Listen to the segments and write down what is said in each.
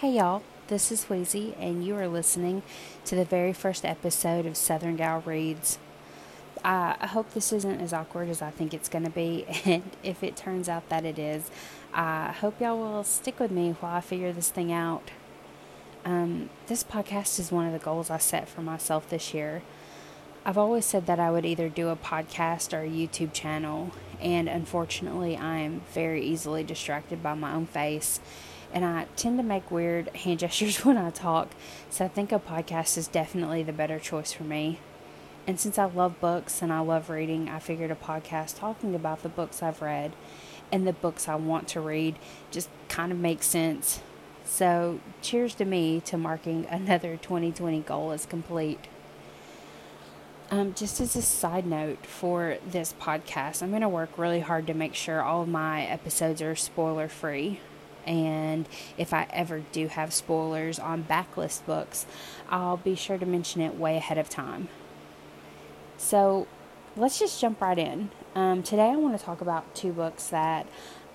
Hey y'all, this is Wheezy, and you are listening to the very first episode of Southern Gal Reads. I hope this isn't as awkward as I think it's going to be, and if it turns out that it is, I hope y'all will stick with me while I figure this thing out. Um, this podcast is one of the goals I set for myself this year. I've always said that I would either do a podcast or a YouTube channel, and unfortunately, I am very easily distracted by my own face and I tend to make weird hand gestures when I talk, so I think a podcast is definitely the better choice for me. And since I love books and I love reading, I figured a podcast talking about the books I've read and the books I want to read just kind of makes sense. So, cheers to me to marking another 2020 goal as complete. Um, just as a side note for this podcast, I'm going to work really hard to make sure all of my episodes are spoiler free and if I ever do have spoilers on backlist books, I'll be sure to mention it way ahead of time. So let's just jump right in. Um, today I want to talk about two books that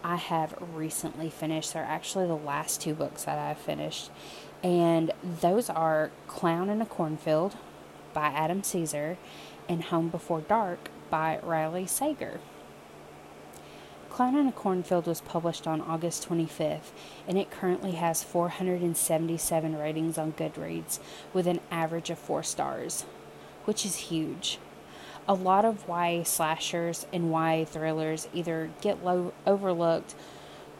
I have recently finished. They're actually the last two books that I've finished, and those are Clown in a Cornfield by Adam Cesare and Home Before Dark by Riley Sager. Clown in a Cornfield was published on August 25th, and it currently has 477 ratings on Goodreads, with an average of 4 stars, which is huge. A lot of YA slashers and YA thrillers either get low overlooked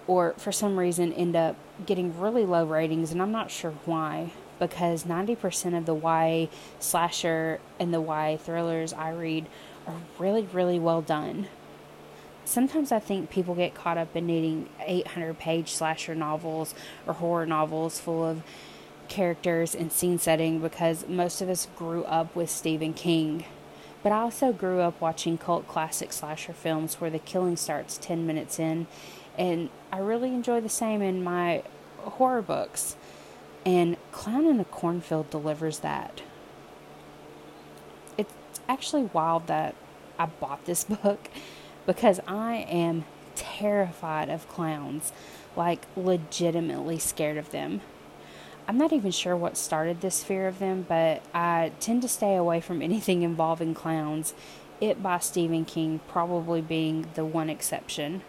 or for some reason end up getting really low ratings, and I'm not sure why because 90% of the YA slasher and the YA thrillers I read are really, really well done sometimes I think people get caught up in needing 800 page slasher novels or horror novels full of characters and scene setting because most of us grew up with Stephen King. But I also grew up watching cult classic slasher films where the killing starts 10 minutes in, and I really enjoy the same in my horror books. And Clown in a Cornfield delivers that. It's actually wild that I bought this book because I am terrified of clowns, like legitimately scared of them. I'm not even sure what started this fear of them, but I tend to stay away from anything involving clowns, it by Stephen King probably being the one exception.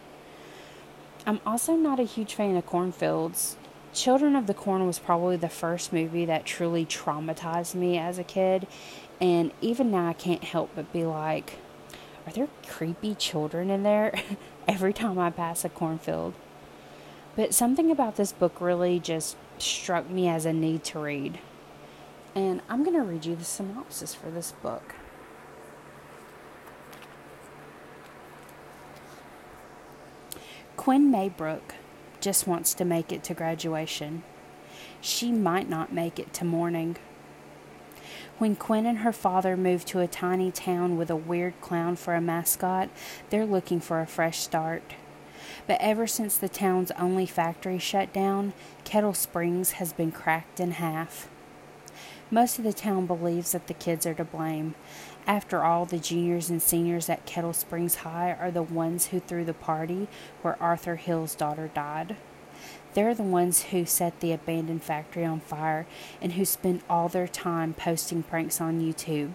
I'm also not a huge fan of cornfields. Children of the Corn was probably the first movie that truly traumatized me as a kid, and even now I can't help but be like, are there creepy children in there every time I pass a cornfield? But something about this book really just struck me as a need to read. And I'm going to read you the synopsis for this book. Quinn Maybrook just wants to make it to graduation. She might not make it to morning. When Quinn and her father moved to a tiny town with a weird clown for a mascot, they're looking for a fresh start. But ever since the town's only factory shut down, Kettle Springs has been cracked in half. Most of the town believes that the kids are to blame. After all, the juniors and seniors at Kettle Springs High are the ones who threw the party where Arthur Hill's daughter died. They're the ones who set the abandoned factory on fire and who spend all their time posting pranks on YouTube.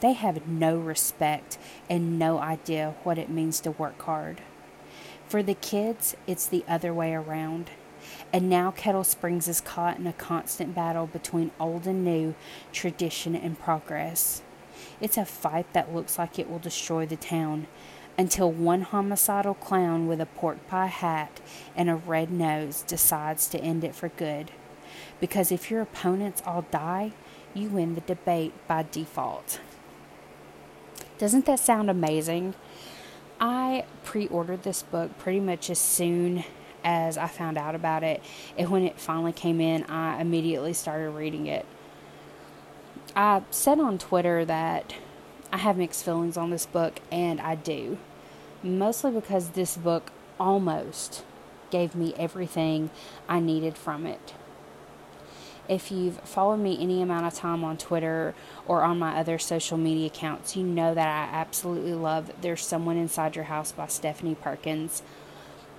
They have no respect and no idea what it means to work hard. For the kids, it's the other way around. And now Kettle Springs is caught in a constant battle between old and new, tradition and progress. It's a fight that looks like it will destroy the town, until one homicidal clown with a pork pie hat and a red nose decides to end it for good. Because if your opponents all die, you win the debate by default. Doesn't that sound amazing? I pre ordered this book pretty much as soon as I found out about it, and when it finally came in, I immediately started reading it. I said on Twitter that I have mixed feelings on this book, and I do mostly because this book almost gave me everything I needed from it. If you've followed me any amount of time on Twitter or on my other social media accounts, you know that I absolutely love There's Someone Inside Your House by Stephanie Perkins.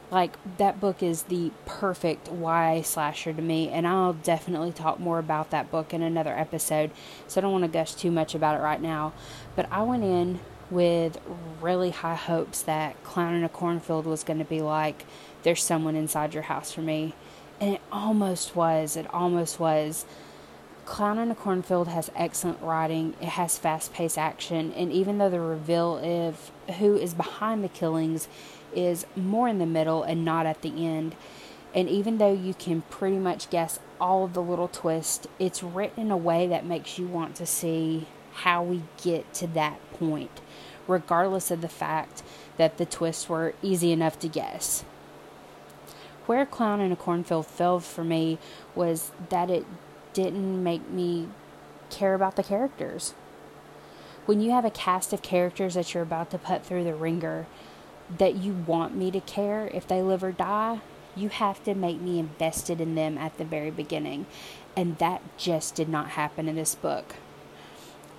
Like, that book is the perfect YA slasher to me, and I'll definitely talk more about that book in another episode, so I don't want to gush too much about it right now. But I went in with really high hopes that Clown in a Cornfield was going to be like, there's someone inside your house for me. And it almost was. It almost was. Clown in a Cornfield has excellent writing, it has fast paced action, and even though the reveal of who is behind the killings is more in the middle and not at the end, and even though you can pretty much guess all of the little twists, it's written in a way that makes you want to see how we get to that point, regardless of the fact that the twists were easy enough to guess. Where Clown in a Cornfield fell for me was that it didn't make me care about the characters. When you have a cast of characters that you're about to put through the ringer that you want me to care if they live or die, you have to make me invested in them at the very beginning. And that just did not happen in this book.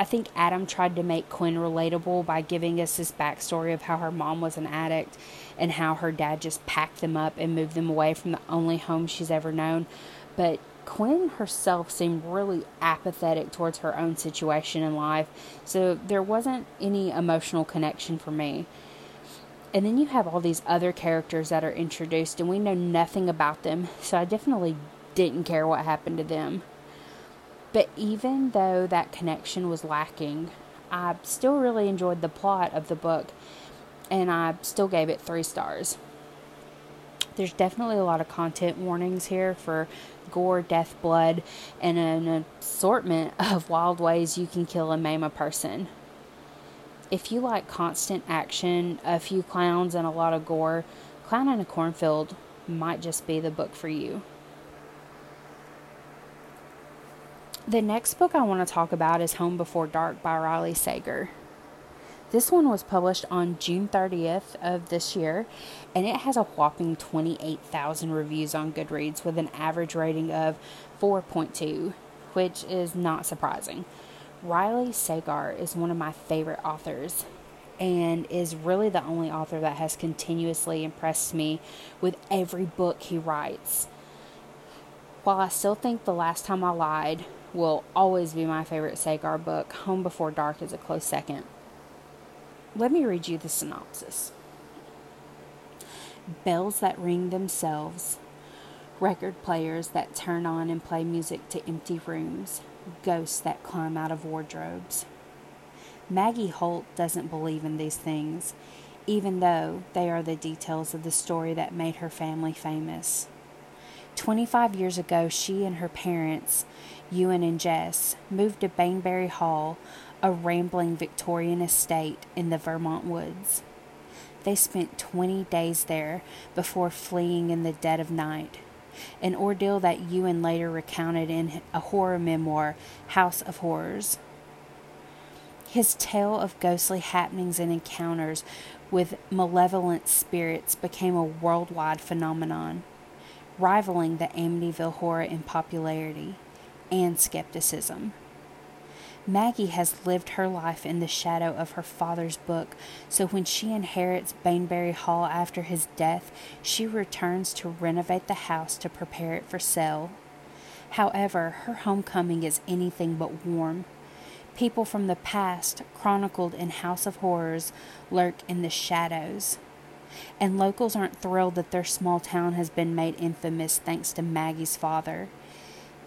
I think Adam tried to make Quinn relatable by giving us this backstory of how her mom was an addict and how her dad just packed them up and moved them away from the only home she's ever known. But Quinn herself seemed really apathetic towards her own situation in life, so there wasn't any emotional connection for me. And then you have all these other characters that are introduced, and we know nothing about them, so I definitely didn't care what happened to them. But even though that connection was lacking, I still really enjoyed the plot of the book and I still gave it three stars. There's definitely a lot of content warnings here for gore, death, blood, and an assortment of wild ways you can kill and maim a person. If you like constant action, a few clowns, and a lot of gore, Clown in a Cornfield might just be the book for you. The next book I want to talk about is Home Before Dark by Riley Sager. This one was published on June 30th of this year, and it has a whopping 28,000 reviews on Goodreads with an average rating of 4.2, which is not surprising. Riley Sager is one of my favorite authors and is really the only author that has continuously impressed me with every book he writes. While I still think The Last Time I Lied will always be my favorite Sager book. Home Before Dark is a close second. Let me read you the synopsis Bells that ring themselves, record players that turn on and play music to empty rooms, ghosts that climb out of wardrobes. Maggie Holt doesn't believe in these things, even though they are the details of the story that made her family famous. 25 years ago, she and her parents Ewan and Jess moved to Baneberry Hall, a rambling Victorian estate in the Vermont woods. They spent 20 days there before fleeing in the dead of night, an ordeal that Ewan later recounted in a horror memoir, House of Horrors. His tale of ghostly happenings and encounters with malevolent spirits became a worldwide phenomenon, rivaling the Amityville horror in popularity and skepticism. Maggie has lived her life in the shadow of her father's book, so when she inherits Baneberry Hall after his death, she returns to renovate the house to prepare it for sale. However, her homecoming is anything but warm. People from the past, chronicled in House of Horrors, lurk in the shadows. And locals aren't thrilled that their small town has been made infamous thanks to Maggie's father.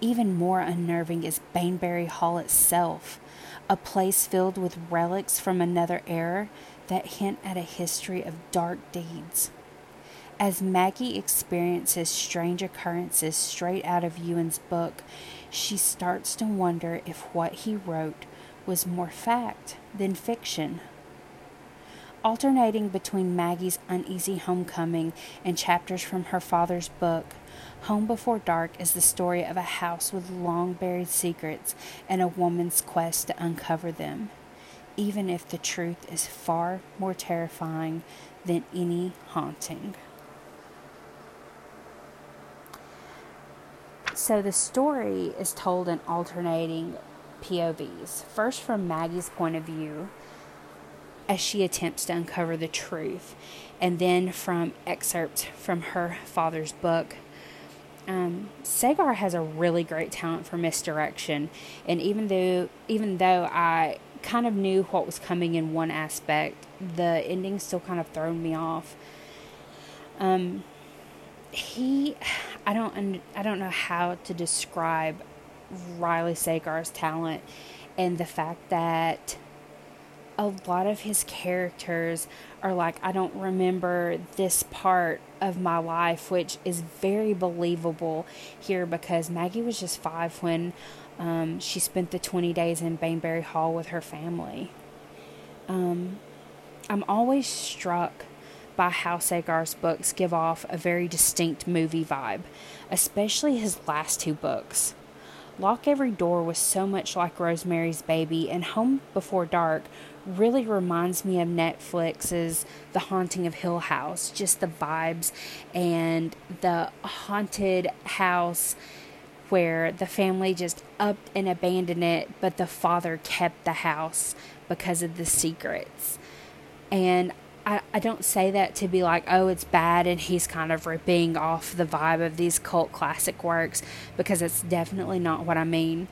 Even more unnerving is Baneberry Hall itself, a place filled with relics from another era that hint at a history of dark deeds. As Maggie experiences strange occurrences straight out of Ewan's book, she starts to wonder if what he wrote was more fact than fiction. Alternating between Maggie's uneasy homecoming and chapters from her father's book, Home Before Dark is the story of a house with long buried secrets and a woman's quest to uncover them, even if the truth is far more terrifying than any haunting. So the story is told in alternating POVs. First, from Maggie's point of view, as she attempts to uncover the truth. And then from excerpts from her father's book, um, Sager has a really great talent for misdirection, and even though even though I kind of knew what was coming in one aspect, the ending still kind of thrown me off. Um, he, I don't, I don't know how to describe Riley Sager's talent, and the fact that a lot of his characters are like, I don't remember this part of my life, which is very believable here because Maggie was just five when um, she spent the 20 days in Baneberry Hall with her family. Um, I'm always struck by how Sager's books give off a very distinct movie vibe, especially his last two books. Lock Every Door was so much like Rosemary's Baby, and Home Before Dark really reminds me of Netflix's The Haunting of Hill House. Just the vibes and the haunted house where the family just upped and abandoned it, but the father kept the house because of the secrets. And I, I don't say that to be like, oh, it's bad and he's kind of ripping off the vibe of these cult classic works because it's definitely not what I mean.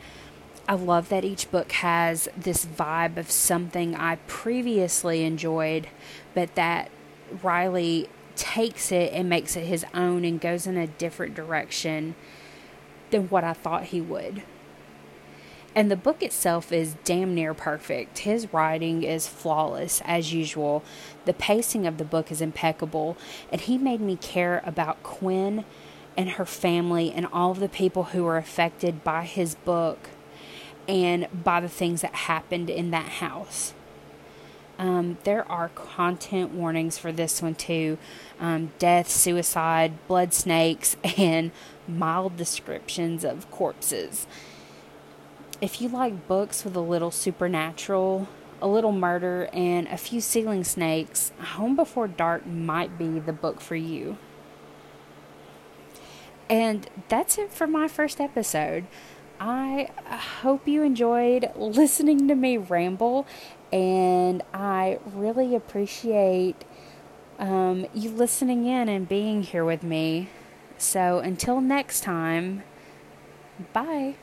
I love that each book has this vibe of something I previously enjoyed, but that Riley takes it and makes it his own and goes in a different direction than what I thought he would. And the book itself is damn near perfect. His writing is flawless, as usual. The pacing of the book is impeccable, and he made me care about Quinn and her family and all of the people who were affected by his book and by the things that happened in that house. Um, there are content warnings for this one too um, death, suicide, blood snakes, and mild descriptions of corpses if you like books with a little supernatural, a little murder, and a few ceiling snakes, Home Before Dark might be the book for you. And that's it for my first episode. I hope you enjoyed listening to me ramble, and I really appreciate um, you listening in and being here with me. So until next time, bye.